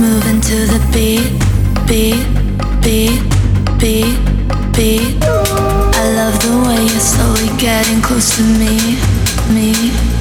moving to the beat, beat, beat, beat, beat. I love the way you're slowly getting close to me, me,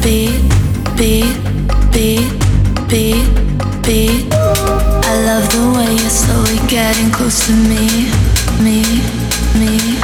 beat, beat, beat, beat, beat. I love the way you're slowly getting close to me, me, me.